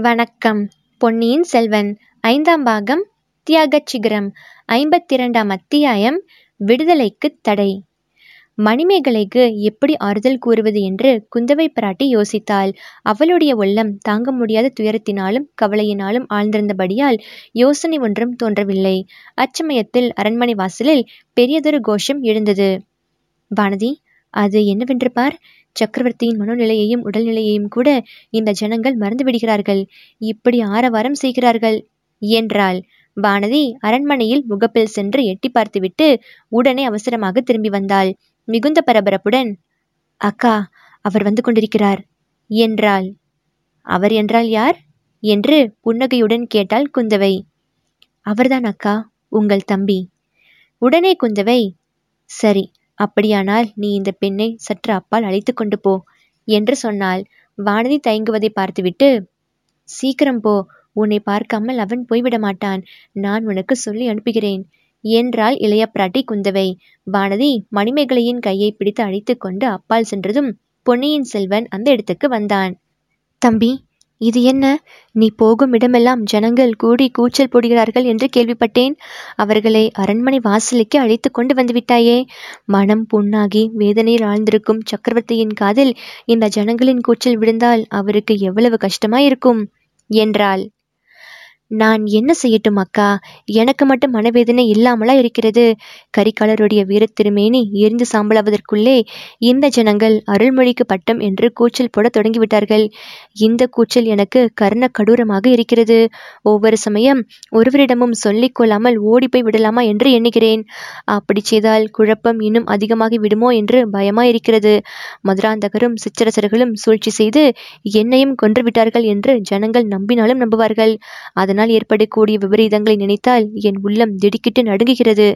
வணக்கம். பொன்னியின் செல்வன் ஐந்தாம் பாகம் தியாகச் சிகரம் ஐம்பத்திரண்டாம் அத்தியாயம் விடுதலைக்குத் தடை. மணிமேகலைக்கு எப்படி ஆறுதல் கூறுவது என்று குந்தவை பிராட்டி யோசித்தாள். அவளுடைய உள்ளம் தாங்க முடியாத துயரத்தினாலும் கவலையினாலும் ஆழ்ந்திருந்தபடியால் யோசனை ஒன்றும் தோன்றவில்லை. அச்சமயத்தில் அரண்மனை வாசலில் பெரியதொரு கோஷம் எழுந்தது. வானதி அது என்னவென்று பார். சக்கரவர்த்தியின் மனோநிலையையும் உடல்நிலையையும் கூட இந்த ஜனங்கள் மறந்து விடுகிறார்கள். இப்படி ஆரவாரம் செய்கிறார்கள் என்றாள். வானதி அரண்மனையில் முகப்பில் சென்று எட்டி பார்த்துவிட்டு உடனே அவசரமாக திரும்பி வந்தாள். மிகுந்த பரபரப்புடன் அக்கா அவர் வந்து கொண்டிருக்கிறார் என்றாள். அவர் என்றால் யார்? என்று புன்னகையுடன் கேட்டாள் குந்தவை. அவர்தான் அக்கா உங்கள் தம்பி. உடனே குந்தவை சரி அப்படியானால் நீ இந்த பெண்ணை சற்று அப்பால் அழைத்து கொண்டு போ என்று சொன்னாள். வானதி தயங்குவதை பார்த்துவிட்டு சீக்கிரம் போ உன்னை பார்க்காமல் அவன் போய்விட மாட்டான். நான் உனக்கு சொல்லி அனுப்புகிறேன் என்றாள் இளைய பிராட்டி குந்தவை. வானதி மணிமேகலையின் கையை பிடித்து அழைத்து கொண்டு அப்பால் சென்றதும் பொன்னியின் செல்வன் அந்த இடத்துக்கு வந்தான். தம்பி இது என்ன? நீ போகும் இடமெல்லாம் ஜனங்கள் கூடி கூச்சல் போடுகிறார்கள் என்று கேள்விப்பட்டேன். அவர்களை அரண்மனை வாசலுக்கு அழைத்து கொண்டு வந்துவிட்டாயே. மனம் புண்ணாகி வேதனையில் ஆழ்ந்திருக்கும் சக்கரவர்த்தியின் காதில் இந்த ஜனங்களின் கூச்சல் விழுந்தால் அவருக்கு எவ்வளவு கஷ்டமாயிருக்கும்? என்றாள். நான் என்ன செய்யட்டும் அக்கா? எனக்கு மட்டும் மனவேதனை இல்லாமலா இருக்கிறது. கரிகாலருடைய வீரத் திருமேனி எரிந்து சாம்பலாவதற்குள்ளே இந்த ஜனங்கள் அருள்மொழிக்கு பட்டம் என்று கூச்சல் போட தொடங்கிவிட்டார்கள். இந்த கூச்சல் எனக்கு கர்ண கடூரமாக இருக்கிறது. ஒவ்வொரு சமயம் ஒருவரிடமும் சொல்லிக் கொள்ளாமல் ஓடிப்போய் விடலாமா என்று எண்ணுகிறேன். அப்படி செய்தால் குழப்பம் இன்னும் அதிகமாகி விடுமோ என்று பயமாயிருக்கிறது. மதுராந்தகரும் சிற்றரசர்களும் சூழ்ச்சி செய்து என்னையும் கொன்று விட்டார்கள் என்று ஜனங்கள் நம்பினாலும் நம்புவார்கள். அதனால் ஏற்படக்கூடிய விபரீதங்களை நினைத்தால் என் உள்ளம் திடுக்கிட்டு நடுங்குகிறது.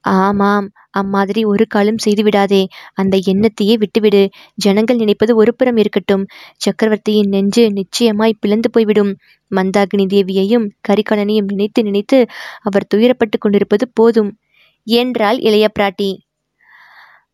ஆமாம் அம்மாதிரி ஒரு காலம் செய்துவிடாதே. அந்த எண்ணத்தையே விட்டுவிடு. ஜனங்கள் நினைப்பது ஒரு புறம் இருக்கட்டும். சக்கரவர்த்தியின் நெஞ்சு நிச்சயமாய் பிளந்து போய்விடும். மந்தாகினி தேவியையும் கரிகாலனையும் நினைத்து நினைத்து அவர் துயரப்பட்டு கொண்டிருப்பது போதும். என்றாள் இளைய பிராட்டி.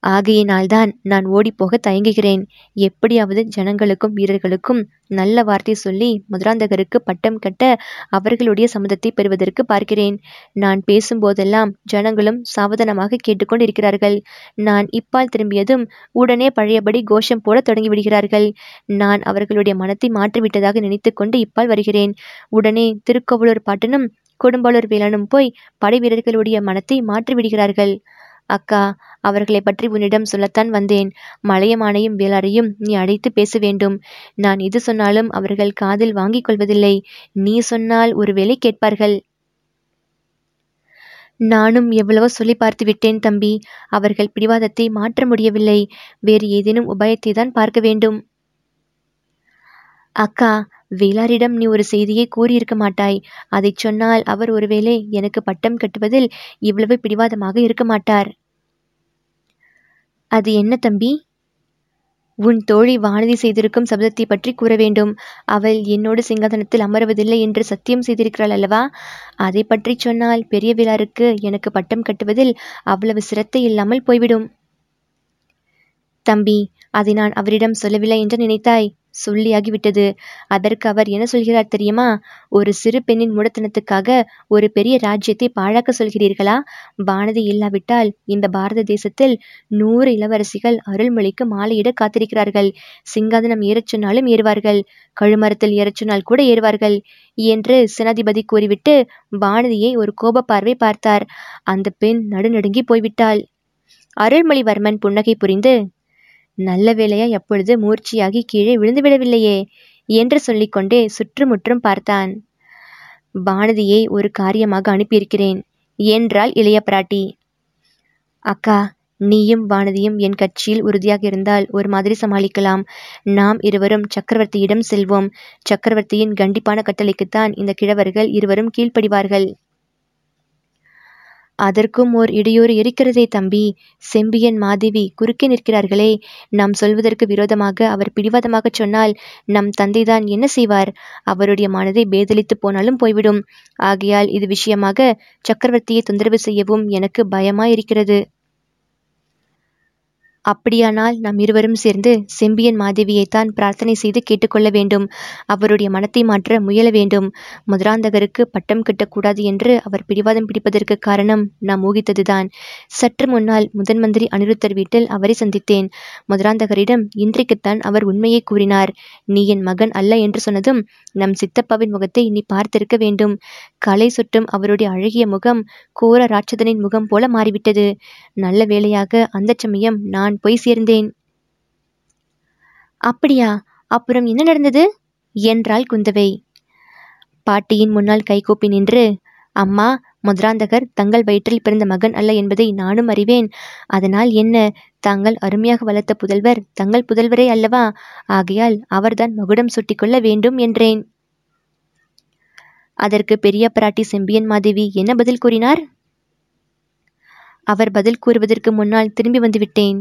ஆகையினால்தான் நான் ஓடிப்போக தயங்குகிறேன். எப்படியாவது ஜனங்களுக்கும் வீரர்களுக்கும் நல்ல வார்த்தை சொல்லி மதுராந்தகருக்கு பட்டம் கட்ட அவர்களுடைய சம்மதத்தை பெறுவதற்கு பார்க்கிறேன். நான் பேசும்போதெல்லாம் ஜனங்களும் சாவதானமாக கேட்டுக்கொண்டிருக்கிறார்கள். நான் இப்பால் திரும்பியதும் உடனே பழையபடி கோஷம் போட தொடங்கிவிடுகிறார்கள். நான் அவர்களுடைய மனத்தை மாற்றிவிட்டதாக நினைத்து கொண்டு இப்பால் வருகிறேன். உடனே திருக்கோவலூர் பாட்டனும் கொடும்பாளூர் வேலனும் போய் படை வீரர்களுடைய மனத்தை மாற்றிவிடுகிறார்கள். அக்கா அவர்களை பற்றி உன்னிடம் சொல்லத்தான் வந்தேன். மலையமானையும் வேளாரையும் நீ அழைத்து பேச வேண்டும். நான் எது சொன்னாலும் அவர்கள் காதில் வாங்கிக் கொள்வதில்லை. நீ சொன்னால் ஒருவேளை கேட்பார்கள். நானும் எவ்வளவோ சொல்லி பார்த்து விட்டேன் தம்பி. அவர்கள் பிடிவாதத்தை மாற்ற முடியவில்லை. வேறு ஏதேனும் உபாயத்தை தான் பார்க்க வேண்டும். அக்கா வேளாரிடம் நீ ஒரு செய்தியை கூறியிருக்க மாட்டாய். அதைச் சொன்னால் அவர் ஒருவேளை எனக்கு பட்டம் கட்டுவதில் இவ்வளவு பிடிவாதமாக இருக்க மாட்டார். அது என்ன தம்பி? உன் தோழி வானதி செய்திருக்கும் சபதத்தை பற்றி கூற வேண்டும். அவள் என்னோடு சிங்காதனத்தில் அமருவதில்லை என்று சத்தியம் செய்திருக்கிறாள் அல்லவா? அதை பற்றி சொன்னால் பெரிய விழாருக்கு எனக்கு பட்டம் கட்டுவதில் அவ்வளவு சிரத்தை இல்லாமல் போய்விடும். தம்பி அதை நான் அவரிடம் சொல்லவில்லை என்று நினைத்தாய். சொல்லியாகிவிட்டது. அதற்கு அவர் என்ன சொல்கிறார் தெரியுமா? ஒரு சிறு பெண்ணின் முடத்தனத்துக்காக ஒரு பெரிய ராஜ்யத்தை பாழாக்க சொல்கிறீர்களா? வானதி இல்லாவிட்டால் இந்த பாரத தேசத்தில் நூறு இளவரசிகள் அருள்மொழிக்கு மாலையிட காத்திருக்கிறார்கள். சிங்காதனம் ஏறச் சொன்னாலும் ஏறுவார்கள். கழுமரத்தில் ஏறச் சொன்னால் கூட ஏறுவார்கள் என்று சேனாதிபதி கூறிவிட்டு வானதியை ஒரு கோப பார்வை பார்த்தார். அந்த பெண் நடுநடுங்கி போய்விட்டாள். அருள்மொழிவர்மன் புன்னகை புரிந்து நல்ல வேளையா எப்பொழுது மூர்ச்சியாகி கீழே விழுந்து விடவில்லையே என்று சொல்லிக்கொண்டே சுற்றுமுற்றும் பார்த்தான். வானதியை ஒரு காரியமாக அனுப்பியிருக்கிறேன் என்றாள் இளைய பிராட்டி. அக்கா நீயும் வானதியும் என் கட்சியில் உறுதியாக இருந்தால் ஒரு மாதிரி சமாளிக்கலாம். நாம் இருவரும் சக்கரவர்த்தியிடம் செல்வோம். சக்கரவர்த்தியின் கண்டிப்பான கட்டளைக்குத்தான் இந்த கிழவர்கள் இருவரும் கீழ்ப்படிவார்கள். அதற்கும் ஓர் இடையூறு இருக்கிறதே தம்பி. செம்பியன் மாதேவி குறுக்கே நிற்கிறார்களே. நாம் சொல்வதற்கு விரோதமாக அவர் பிடிவாதமாகச் சொன்னால் நம் தந்தைதான் என்ன செய்வார்? அவருடைய மனதை பேதலித்து போனாலும் போய்விடும். ஆகையால் இது விஷயமாக சக்கரவர்த்தியை தொந்தரவு செய்யவும் எனக்கு பயமாயிருக்கிறது. அப்படியானால் நாம் இருவரும் சேர்ந்து செம்பியன் மாதேவியைத்தான் பிரார்த்தனை செய்து கேட்டுக்கொள்ள வேண்டும். அவருடைய மனத்தை மாற்ற முயல வேண்டும். மதுராந்தகருக்கு பட்டம் கட்டக்கூடாது என்று அவர் பிடிவாதம் பிடிப்பதற்கு காரணம் நாம் ஊகித்ததுதான். சற்று முன்னால் முதன் மந்திரி அனிருத்தர் வீட்டில் அவரை சந்தித்தேன். மதுராந்தகரிடம் இன்றைக்குத்தான் அவர் உண்மையை கூறினார். நீ என் மகன் அல்ல என்று சொன்னதும் நம் சித்தப்பாவின் முகத்தை நீ பார்த்திருக்க வேண்டும். கலை சுட்டும் அவருடைய அழகிய முகம் கோர ராட்சதனின் முகம் போல மாறிவிட்டது. நல்ல வேளையாக அந்த சமயம் நான் போய் சேர்ந்தேன். அப்படியா அப்புறம் என்ன நடந்தது? என்றாள் குந்தவை. பாட்டியின் முன்னால் கைகூப்பி நின்று அம்மா மதுராந்தகர் தங்கள் வயிற்றில் பிறந்த மகன் அல்ல என்பதை நானும் அறிவேன். அதனால் என்ன? தாங்கள் அருமையாக வளர்த்த புதல்வர் தங்கள் புதல்வரே அல்லவா? ஆகையால் அவர்தான் மகுடம் சுட்டிக்கொள்ள வேண்டும் என்றேன். அதற்கு பெரிய பிராட்டி செம்பியன் மாதேவி என்ன பதில் கூறினார்? அவர் பதில் கூறுவதற்கு முன்னால் திரும்பி வந்துவிட்டேன்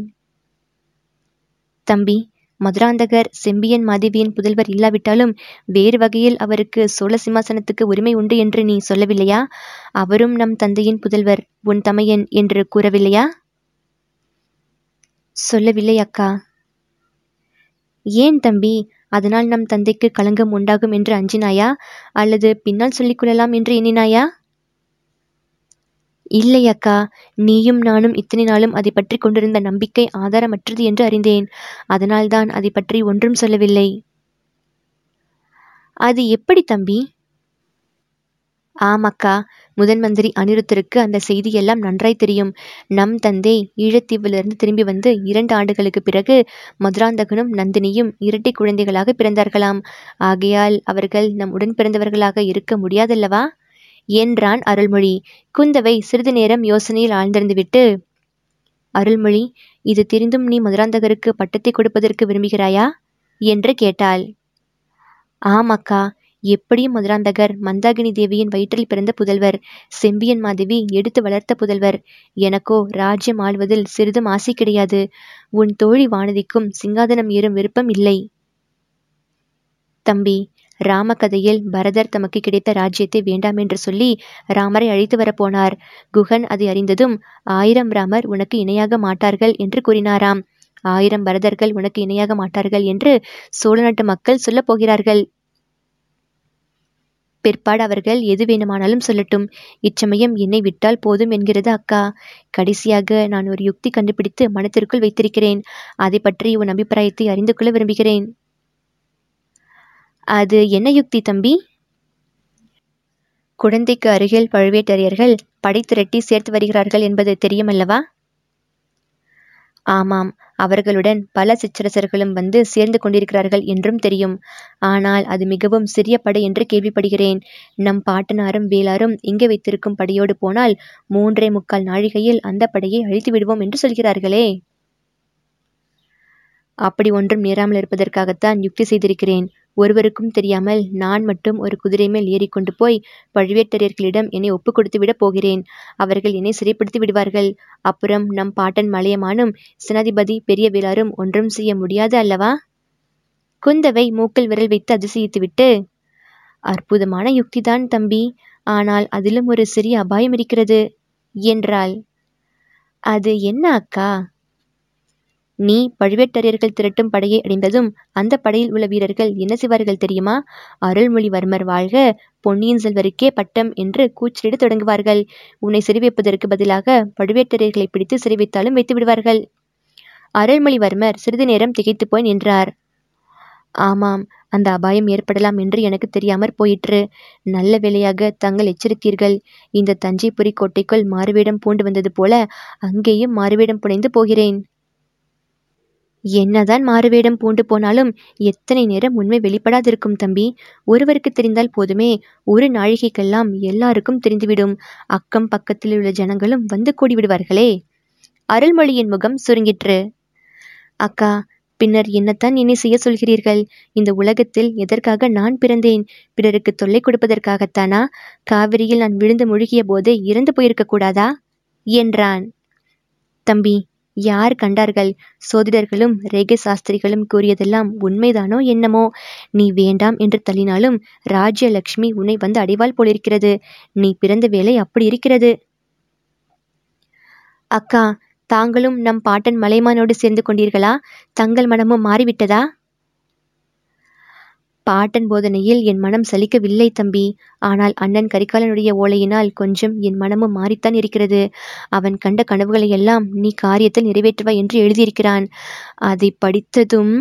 தம்பி. மதுராந்தகர் செம்பியன் மாதேவியின் புதல்வர் இல்லாவிட்டாலும் வேறு வகையில் அவருக்கு சோழ சிம்மாசனத்துக்கு உரிமை உண்டு என்று நீ சொல்லவில்லையா? அவரும் நம் தந்தையின் புதல்வர் உன் தமையன் என்று கூறவில்லையா? சொல்லவில்லை அக்கா. ஏன் தம்பி? அதனால் நம் தந்தைக்கு களங்கம் உண்டாகும் என்று அஞ்சினாயா? அல்லது பின்னால் சொல்லிக் கொள்ளலாம் என்று எண்ணினாயா? இல்லை அக்கா நீயும் நானும் இத்தனை நாளும் அதை பற்றி கொண்டிருந்த நம்பிக்கை ஆதாரமற்றது என்று அறிந்தேன். அதனால்தான் அதை பற்றி ஒன்றும் சொல்லவில்லை. அது எப்படி தம்பி? ஆமாக்கா முதன் மந்திரி அனிருத்தருக்கு அந்த செய்தியெல்லாம் நன்றாய் தெரியும். நம் தந்தை ஈழத்தீவிலிருந்து திரும்பி வந்து இரண்டு ஆண்டுகளுக்கு பிறகு மதுராந்தகனும் நந்தினியும் இரட்டை குழந்தைகளாக பிறந்தார்களாம். ஆகையால் அவர்கள் நம் உடன் பிறந்தவர்களாக இருக்க முடியாதல்லவா? என்றான் அருள்மொழி. குந்தவை சிறிது நேரம் யோசனையில் ஆழ்ந்திருந்துவிட்டு அருள்மொழி இது தெரிந்தும் நீ மதுராந்தகருக்கு பட்டத்தை கொடுப்பதற்கு விரும்புகிறாயா? என்று கேட்டாள். ஆமாக்கா எப்படியும் மதுராந்தகர் மந்தாகினி தேவியின் வயிற்றில் பிறந்த புதல்வர் செம்பியன் மாதேவி எடுத்து வளர்த்த புதல்வர். எனக்கோ ராஜ்யம் ஆள்வதில் சிறிதும் ஆசை கிடையாது. உன் தோழி வானதிக்கும் சிங்காதனம் ஏறும் விருப்பம் இல்லை. தம்பி ராமகதையில் பரதர் தமக்கு கிடைத்த ராஜ்யத்தை வேண்டாம் என்று சொல்லி ராமரை அழைத்து வரப்போனார். குகன் அதை அறிந்ததும் ஆயிரம் ராமர் உனக்கு இணையாக மாட்டார்கள் என்று கூறினாராம். ஆயிரம் பரதர்கள் உனக்கு இணையாக மாட்டார்கள் என்று சோழ நாட்டு மக்கள் சொல்லப் போகிறார்கள். பிற்பாடு அவர்கள் எது வேணுமானாலும் சொல்லட்டும். இச்சமயம் என்னை விட்டால் போதும் என்கிறது அக்கா. கடைசியாக நான் ஒரு யுக்தி கண்டுபிடித்து மனத்திற்குள் வைத்திருக்கிறேன். அதை பற்றி உன் அபிப்பிராயத்தை அறிந்து கொள்ள விரும்புகிறேன். அது என்ன யுக்தி தம்பி? குழந்தைக்கு அருகில் பழுவேட்டரையர்கள் படை திரட்டி சேர்த்து வருகிறார்கள் என்பது தெரியுமல்லவா? ஆமாம் அவர்களுடன் பல சிற்றரசர்களும் வந்து சேர்ந்து கொண்டிருக்கிறார்கள் என்றும் தெரியும். ஆனால் அது மிகவும் சிறிய படை என்று கேள்விப்படுகிறேன். நம் பாட்டனாரும் வேளாரும் இங்கே வைத்திருக்கும் படையோடு போனால் மூன்றே முக்கால் நாழிகையில் அந்த படையை அழித்து விடுவோம் என்று சொல்கிறார்களே. அப்படி ஒன்றும் நேராமல் இருப்பதற்காகத்தான் யுக்தி செய்திருக்கிறேன். ஒருவருக்கும் தெரியாமல் நான் மட்டும் ஒரு குதிரை மேல் ஏறிக்கொண்டு போய் பழுவேட்டரையர்களிடம் என்னை ஒப்புக் கொடுத்து விடப் போகிறேன். அவர்கள் என்னை சிறைப்படுத்தி விடுவார்கள். அப்புறம் நம் பாட்டன் மலையமானும் சேனாதிபதி பெரிய வேளாரும் ஒன்றும் செய்ய முடியாது அல்லவா? குந்தவை மூக்கில் விரல் வைத்து அதிசயித்துவிட்டு அற்புதமான யுக்திதான் தம்பி. ஆனால் அதிலும் ஒரு சிறிய அபாயம் இருக்கிறது என்றாள். அது என்ன அக்கா? நீ பழுவேட்டரையர்கள் திரட்டும் படையை அடைந்ததும் அந்த படையில் உள்ள வீரர்கள் என்ன செய்வார்கள் தெரியுமா? அருள்மொழிவர்மர் வாழ்க பொன்னியின் செல்வருக்கே பட்டம் என்று கூச்சலிடத் தொடங்குவார்கள். உன்னை சிறை வைப்பதற்கு பதிலாக பழுவேட்டரையர்களை பிடித்து சிறை வைத்தாலும் வைத்து விடுவார்கள். அருள்மொழிவர்மர் சிறிது நேரம் திகைத்து போய் நின்றார். ஆமாம் அந்த அபாயம் ஏற்படலாம் என்று எனக்கு தெரியாமற் போயிற்று. நல்ல வேளையாக தங்கள் எச்சரித்தீர்கள். இந்த தஞ்சைபுரி கோட்டைக்குள் மாறுவேடம் பூண்டு வந்தது போல அங்கேயும் மாறுவேடம் புனைந்து போகிறேன். என்னதான் மாறுவேடம் பூண்டு போனாலும் எத்தனை நேரம் உண்மை வெளிப்படாதிருக்கும் தம்பி. ஒருவருக்கு தெரிந்தால் போதுமே ஒரு நாழிகைக்கெல்லாம் எல்லாருக்கும் தெரிந்துவிடும். அக்கம் பக்கத்தில் உள்ள ஜனங்களும் வந்து கூடிவிடுவார்களே. அருள்மொழியின் முகம் சுருங்கிற்று. அக்கா பின்னர் என்னத்தான் என்னை செய்ய சொல்கிறீர்கள்? இந்த உலகத்தில் எதற்காக நான் பிறந்தேன்? பிறருக்கு தொல்லை கொடுப்பதற்காகத்தானா? காவிரியில் நான் விழுந்து முழுகிய போது இறந்து போயிருக்க கூடாதா? என்றான். தம்பி யார் கண்டார்கள்? சோதிடர்களும் ரேக சாஸ்திரிகளும் கூறியதெல்லாம் உண்மைதானோ என்னமோ? நீ வேண்டாம் என்று தள்ளினாலும் ராஜ்யலக்ஷ்மி உன்னை வந்து அடைவாள் போலிருக்கிறது. நீ பிறந்த வேலை அப்படி இருக்கிறது. அக்கா தாங்களும் நம் பாட்டன் மலைமானோடு சேர்ந்து கொண்டீர்களா? தங்கள் மனமும் மாறிவிட்டதா? பாட்டன் போதனையில் என் மனம் சலிக்கவில்லை தம்பி. ஆனால் அண்ணன் கரிகாலனுடைய ஓலையினால் கொஞ்சம் என் மனமும் மாறித்தான் இருக்கிறது. அவன் கண்ட கனவுகளை எல்லாம் நீ காரியத்தில் நிறைவேற்றுவா என்று எழுதியிருக்கிறான். அதை படித்ததும்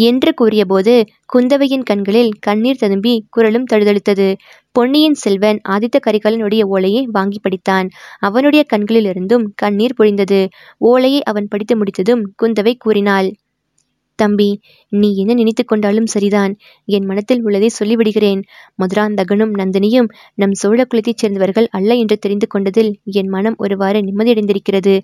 என்று கூறியபோது குந்தவையின் கண்களில் கண்ணீர் ததும்பி குரலும் தழுதழுத்தது. பொன்னியின் செல்வன் ஆதித்த கரிகாலனுடைய ஓலையை வாங்கி படித்தான். அவனுடைய கண்களிலிருந்தும் கண்ணீர் பொழிந்தது. ஓலையை அவன் படித்து முடித்ததும் குந்தவை கூறினாள் தம்பி நீ என்ன நினைத்து கொண்டாலும் சரிதான். என் மனத்தில் உள்ளதை சொல்லிவிடுகிறேன். மதுராந்தகனும் நந்தினியும் நம் சோழ குலத்தைச் சேர்ந்தவர்கள் அல்ல என்று தெரிந்து கொண்டதில் என் மனம் ஒருவாறு நிம்மதியடைந்திருக்கிறது.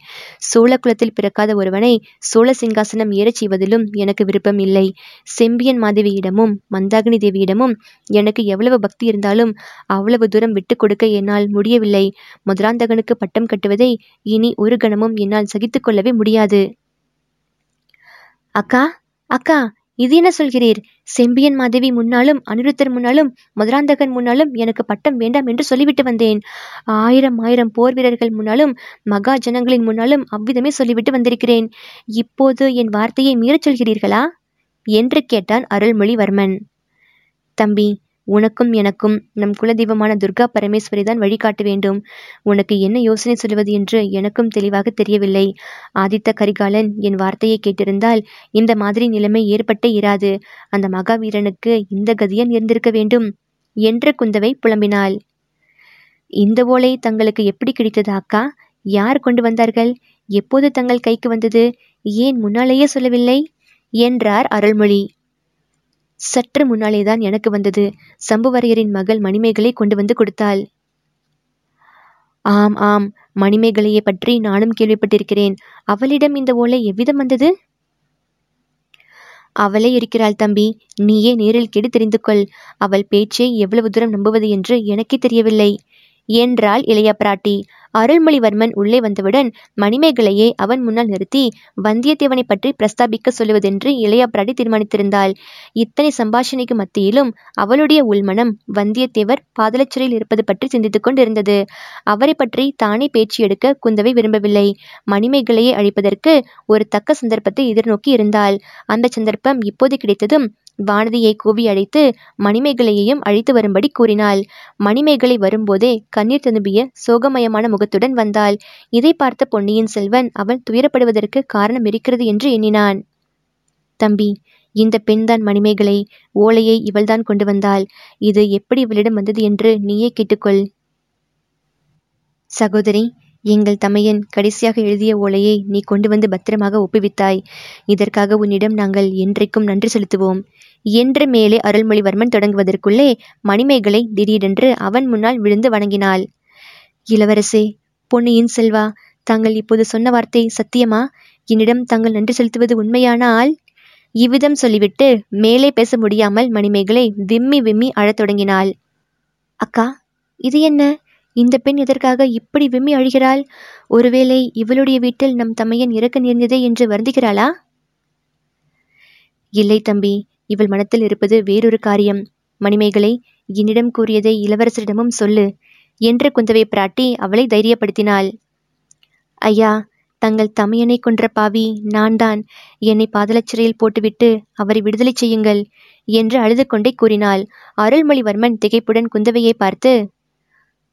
சோழ குலத்தில் பிறக்காத ஒருவனை சோழ சிங்காசனம் ஏறச் செய்வதிலும் எனக்கு விருப்பம் இல்லை. செம்பியன் மாதேவியிடமும் மந்தாகினி தேவியிடமும் எனக்கு எவ்வளவு பக்தி இருந்தாலும் அவ்வளவு தூரம் விட்டு கொடுக்க என்னால் முடியவில்லை. மதுராந்தகனுக்கு பட்டம் கட்டுவதை இனி ஒரு கணமும் என்னால் சகித்து கொள்ளவே முடியாது. அக்கா அக்கா இது என்ன சொல்கிறீர்? செம்பியன் மாதேவி முன்னாலும் அனிருத்தர் முன்னாலும் மதுராந்தகன் முன்னாலும் எனக்கு பட்டம் வேண்டாம் என்று சொல்லிவிட்டு வந்தேன். ஆயிரம் ஆயிரம் போர் வீரர்கள் முன்னாலும் மகா ஜனங்களின் முன்னாலும் அவ்விதமே சொல்லிவிட்டு வந்திருக்கிறேன். இப்போது என் வார்த்தையை மீறச் சொல்கிறீர்களா? என்று கேட்டான் அருள்மொழிவர்மன். தம்பி உனக்கும் எனக்கும் நம் குலதெய்வமான துர்கா பரமேஸ்வரி தான் வழிகாட்ட வேண்டும். உனக்கு என்ன யோசனை சொல்வது என்று எனக்கும் தெளிவாக தெரியவில்லை. ஆதித்த கரிகாலன் என் வார்த்தையை கேட்டிருந்தால் இந்த மாதிரி நிலைமை ஏற்பட்டே இராது. அந்த மகாவீரனுக்கு இந்த கதியன் இருந்திருக்க வேண்டும் என்று குந்தவை புலம்பினாள். இந்த ஓலை தங்களுக்கு எப்படி கிடைத்தது அக்கா? யார் கொண்டு வந்தார்கள்? எப்போது தங்கள் கைக்கு வந்தது? ஏன் முன்னாலேயே சொல்லவில்லை? என்றார் அருள்மொழி. சற்று முன்னாலேதான் எனக்கு வந்தது. சம்புவரையரின் மகள் மணிமேகலை கொண்டு வந்து கொடுத்தாள். ஆம் ஆம் மணிமேகலையை பற்றி நானும் கேள்விப்பட்டிருக்கிறேன். அவளிடம் இந்த ஓலை எவ்விதம் வந்தது? அவளே இருக்கிறாள் தம்பி. நீயே நேரில் கேட்டு தெரிந்து கொள் அவள் பேச்சை எவ்வளவு தூரம் நம்புவது என்று எனக்கே தெரியவில்லை. என்றாள் இளைய பிராட்டி. அருள்மொழிவர்மன் உள்ளே வந்தவுடன் மணிமேகலையை அவன் முன்னால் நிறுத்தி வந்தியத்தேவனை பற்றி பிரஸ்தாபிக்க சொல்லுவதென்று இளைய பிராட்டி தீர்மானித்திருந்தாள். இத்தனை சம்பாஷணைக்கு மத்தியிலும் அவளுடைய உள்மனம் வந்தியத்தேவர் பாதலச்சிறையில் இருப்பது பற்றி சிந்தித்துக் கொண்டிருந்தது. அவரை பற்றி தானே பேச்சு எடுக்க குந்தவை விரும்பவில்லை. மணிமேகலையை அழிப்பதற்கு ஒரு தக்க சந்தர்ப்பத்தை எதிர்நோக்கி இருந்தாள். அந்த சந்தர்ப்பம் இப்போது கிடைத்ததும் வானதியை கூவி அழைத்து மணிமேகலையையும் அழைத்து வரும்படி கூறினாள். மணிமேகலை வரும்போதே கண்ணீர் ததும்பிய சோகமயமான முகத்துடன் வந்தாள். இதை பார்த்த பொன்னியின் செல்வன் அவள் துயரப்படுவதற்கு காரணம் இருக்கிறது என்று எண்ணினான். தம்பி இந்த பெண்தான் மணிமேகலை. ஓலையை இவள்தான் கொண்டு வந்தாள். இது எப்படி இவளிடம் வந்தது என்று நீயே கேட்டுக்கொள். சகோதரி எங்கள் தமையன் கடைசியாக எழுதிய ஓலையை நீ கொண்டு வந்து பத்திரமாக ஒப்புவித்தாய். இதற்காக உன்னிடம் நாங்கள் என்றைக்கும் நன்றி செலுத்துவோம். என்று மேலே அருள்மொழிவர்மன் தொடங்குவதற்குள்ளே மணிமேகலை திடீரென்று அவன் முன்னால் விழுந்து வணங்கினாள். இளவரசே பொன்னியின் செல்வா தாங்கள் இப்போது சொன்ன வார்த்தை சத்தியமா? என்னிடம் தாங்கள் நன்றி செலுத்துவது உண்மையானால்? இவ்விதம் சொல்லிவிட்டு மேலே பேச முடியாமல் மணிமேகலை விம்மி விம்மி அழத் தொடங்கினாள். அக்கா இது என்ன? இந்த பெண் எதற்காக இப்படி விம்மி அழுகிறாள்? ஒருவேளை இவளுடைய வீட்டில் நம் தமையன் இறக்க நேர்ந்ததே என்று வருந்துகிறாளா? இல்லை தம்பி இவள் மனத்தில் இருப்பது வேறொரு காரியம். மணிமேகலை என்னிடம் கூறியதை இளவரசரிடமும் சொல்லு என்று குந்தவை பிராட்டி அவளை தைரியப்படுத்தினாள். ஐயா தங்கள் தமையனை கொன்ற பாவி நான் தான் என்னை பாதலச்சிறையில் போட்டுவிட்டு அவரை விடுதலை செய்யுங்கள் என்று அழுது கொண்டே கூறினாள். அருள்மொழிவர்மன் திகைப்புடன் குந்தவையை பார்த்து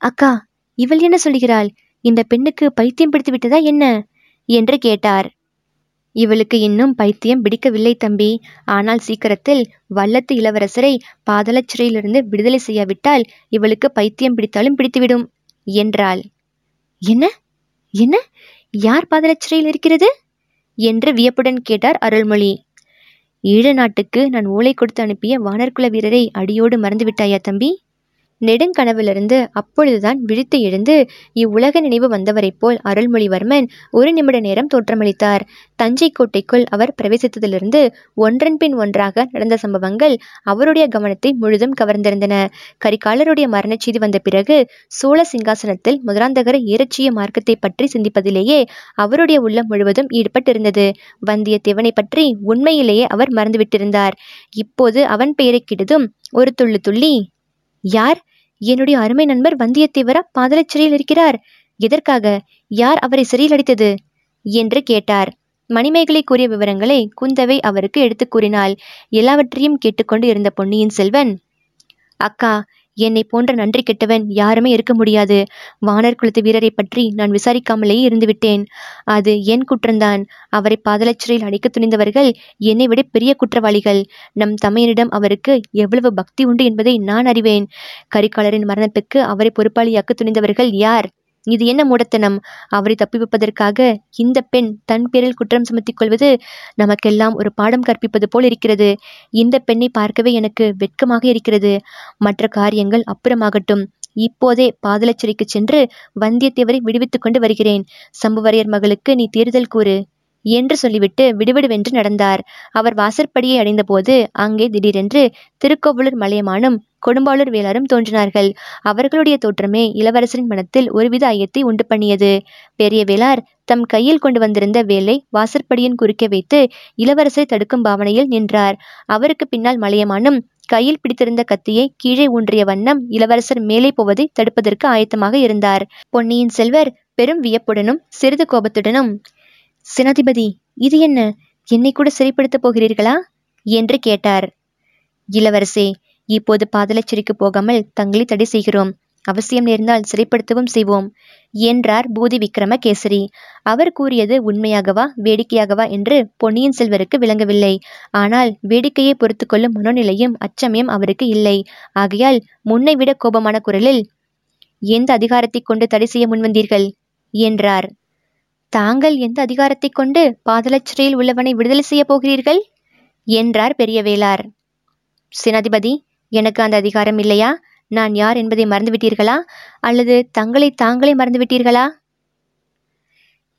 அக்கா இவள் என்ன சொல்கிறாள் இந்த பெண்ணுக்கு பைத்தியம் பிடித்து விட்டதா என்ன? என்று கேட்டார். இவளுக்கு இன்னும் பைத்தியம் பிடிக்கவில்லை தம்பி. ஆனால் சீக்கிரத்தில் வல்லத்து இளவரசரை பாதாளச் சிறையிலிருந்து விடுதலை செய்யாவிட்டால் இவளுக்கு பைத்தியம் பிடித்தாலும் பிடித்துவிடும் என்றாள். என்ன? என்ன? யார் பாதாளச் சிறையில் இருக்கிறது? என்று வியப்புடன் கேட்டார் அருள்மொழி. ஈழ நாட்டுக்கு நான் ஓலை கொடுத்து அனுப்பிய வானர்குல வீரரை அடியோடு மறந்துவிட்டாயா தம்பி? நெடுங்கனவிலிருந்து அப்பொழுதுதான் விழித்து எழுந்து இவ்வுலக நினைவு வந்தவரைப் போல் அருள்மொழிவர்மன் ஒரு நிமிட நேரம் தோற்றமளித்தார். தஞ்சை கோட்டைக்குள் அவர் பிரவேசித்ததிலிருந்து ஒன்றன் பின் ஒன்றாக நடந்த சம்பவங்கள் அவருடைய கவனத்தை முழுதும் கவர்ந்திருந்தன. கரிகாலருடைய மரணச் செய்தி வந்த பிறகு சோழ சிங்காசனத்தில் முதலாந்தகர ஏறச்சிய மார்க்கத்தை பற்றி சிந்திப்பதிலேயே அவருடைய உள்ளம் முழுவதும் ஈடுபட்டிருந்தது. வந்தியத்தேவனை பற்றி உண்மையிலேயே அவர் மறந்துவிட்டிருந்தார். இப்போது அவன் பெயரை கிட்டதும் ஒரு துள்ளு துள்ளி யார்? என்னுடைய அருமை நண்பர் வந்தியத்தேவரா பாதாளச் சிறையில் இருக்கிறார். எதற்காக? யார் அவரை சிறையில் அடித்தது? என்று கேட்டார். மணிமேகலை கூறிய விவரங்களை குந்தவை அவருக்கு எடுத்துக் கூறினாள். எல்லாவற்றையும் கேட்டுக்கொண்டு இருந்த பொன்னியின் செல்வன் அக்கா என்னை போன்ற நன்றி கெட்டவன் யாருமே இருக்க முடியாது. வானர் குலத்து வீரரை பற்றி நான் விசாரிக்காமலேயே இருந்துவிட்டேன். அது என் குற்றம்தான். அவரை பாதலச்சிறையில் அடைக்க துணிந்தவர்கள் என்னை விட பெரிய குற்றவாளிகள். நம் தமையனிடம் அவருக்கு எவ்வளவு பக்தி உண்டு என்பதை நான் அறிவேன். கரிகாலரின் மரணத்துக்கு அவரை பொறுப்பாளியாக்க துணிந்தவர்கள் யார்? இது என்ன மூடத்தனம்? அவரை தப்பிப்பதற்காக இந்த பெண் தன் பேரில் குற்றம் சுமத்திக் கொள்வது நமக்கெல்லாம் ஒரு பாடம் கற்பிப்பது போல் இருக்கிறது. இந்த பெண்ணை பார்க்கவே எனக்கு வெட்கமாக இருக்கிறது. மற்ற காரியங்கள் அப்புறமாகட்டும். இப்போதே பாதலச்சிறைக்கு சென்று வந்தியத்தேவரை விடுவித்துக் கொண்டு வருகிறேன். சம்புவரையர் மகளுக்கு நீ தேர்தல் கூறு. என்று சொல்லிவிட்டு விடுவிடுவென்று நடந்தார். அவர் வாசற்படியை அடைந்தபோது அங்கே திடீரென்று திருக்கோவலூர் மலையமானும் கொடும்பாளூர் வேளாரும் தோன்றினார்கள். அவர்களுடைய தோற்றமே இளவரசரின் மனத்தில் ஒருவித ஐயத்தை உண்டு பண்ணியது. பெரிய வேளார் தம் கையில் கொண்டு வந்திருந்த வேலை வாசற்படியின் குறுக்கே வைத்து இளவரசரை தடுக்கும் பாவனையில் நின்றார். அவருக்கு பின்னால் மலையமானும் கையில் பிடித்திருந்த கத்தியை கீழே ஊன்றிய வண்ணம் இளவரசர் மேலே போவதை தடுப்பதற்கு ஆயத்தமாக இருந்தார். பொன்னியின் செல்வர் பெரும் வியப்புடனும் சிறிது கோபத்துடனும் சேனாதிபதி இது என்ன? என்னை கூட சிறைப்படுத்தப் போகிறீர்களா? என்று கேட்டார். இளவரசே இப்போது பாதலச்சிறைக்கு போகாமல் தங்களை தடை செய்கிறோம். அவசியம் நேர்ந்தால் சிறைப்படுத்தவும் செய்வோம் என்றார் பூதி விக்ரமகேசரி அவர் கூறியது உண்மையாகவா வேடிக்கையாகவா என்று பொன்னியின் செல்வருக்கு விளங்கவில்லை. ஆனால் வேடிக்கையை பொறுத்து கொள்ளும் மனோநிலையும் அச்சமயம் அவருக்கு இல்லை. ஆகையால் முன்னை விட கோபமான குரலில் எந்த அதிகாரத்தை கொண்டு தடை செய்ய முன்வந்தீர்கள்? என்றார். தாங்கள் எந்த அதிகாரத்தை கொண்டு பாதலச்சிறையில் உள்ளவனை விடுதலை செய்ய போகிறீர்கள்? என்றார் பெரிய வேளார் சேனாதிபதி எனக்கு அந்த அதிகாரம் இல்லையா? நான் யார் என்பதை மறந்துவிட்டீர்களா? அல்லது தங்களை தாங்களே மறந்துவிட்டீர்களா?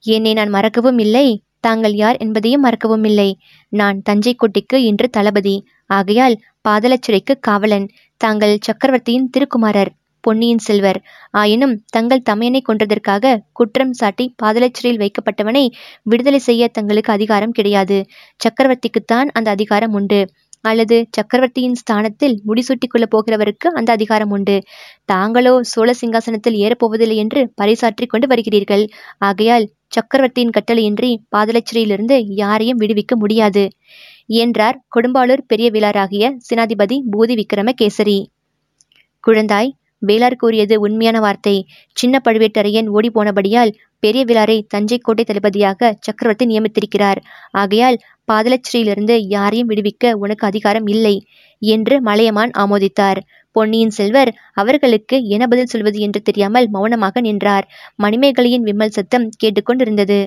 என்னை நான் மறக்கவும் இல்லை. தாங்கள் யார் என்பதையும் மறக்கவும் இல்லை. நான் தஞ்சை கோட்டைக்கு இன்று தளபதி. ஆகையால் பாதலச்சிறைக்கு காவலன். தாங்கள் சக்கரவர்த்தியின் திருக்குமாரர். பொன்னியின் செல்வர். ஆயினும் தங்கள் தமையனை கொன்றதற்காக குற்றம் சாட்டி பாதலச்சிறையில் வைக்கப்பட்டவனை விடுதலை செய்ய தங்களுக்கு அதிகாரம் கிடையாது. சக்கரவர்த்திக்குத்தான் அந்த அதிகாரம் உண்டு. அல்லது சக்கரவர்த்தியின் ஸ்தானத்தில் முடிசூட்டிக் கொள்ளப் போகிறவருக்கு அந்த அதிகாரம் உண்டு. தாங்களோ சோழ சிங்காசனத்தில் ஏறப்போவதில்லை என்று பறைசாற்றிக் கொண்டு வருகிறீர்கள். ஆகையால் சக்கரவர்த்தியின் கட்டளையின்றி பாதலச்சிறையிலிருந்து யாரையும் விடுவிக்க முடியாது என்றார் கொடும்பாளூர் பெரிய விழாராகிய சேனாதிபதி பூதி விக்ரமகேசரி குழந்தாய் வேளார் கூறியது உண்மையான வார்த்தை. சின்ன பழுவேட்டரையன் ஓடி போனபடியால் பெரிய விழாரை தஞ்சை கோட்டை தளபதியாக சக்கரவர்த்தி நியமித்திருக்கிறார். ஆகையால் பாதலச்சிறையிலிருந்து யாரையும் விடுவிக்க உனக்கு அதிகாரம் இல்லை என்று மலையமான் ஆமோதித்தார். பொன்னியின் செல்வர் அவர்களுக்கு என்ன பதில் சொல்வது என்று தெரியாமல் மௌனமாக நின்றார். மணிமேகலையின் விம்மல் சத்தம் கேட்டுக்கொண்டிருந்தது.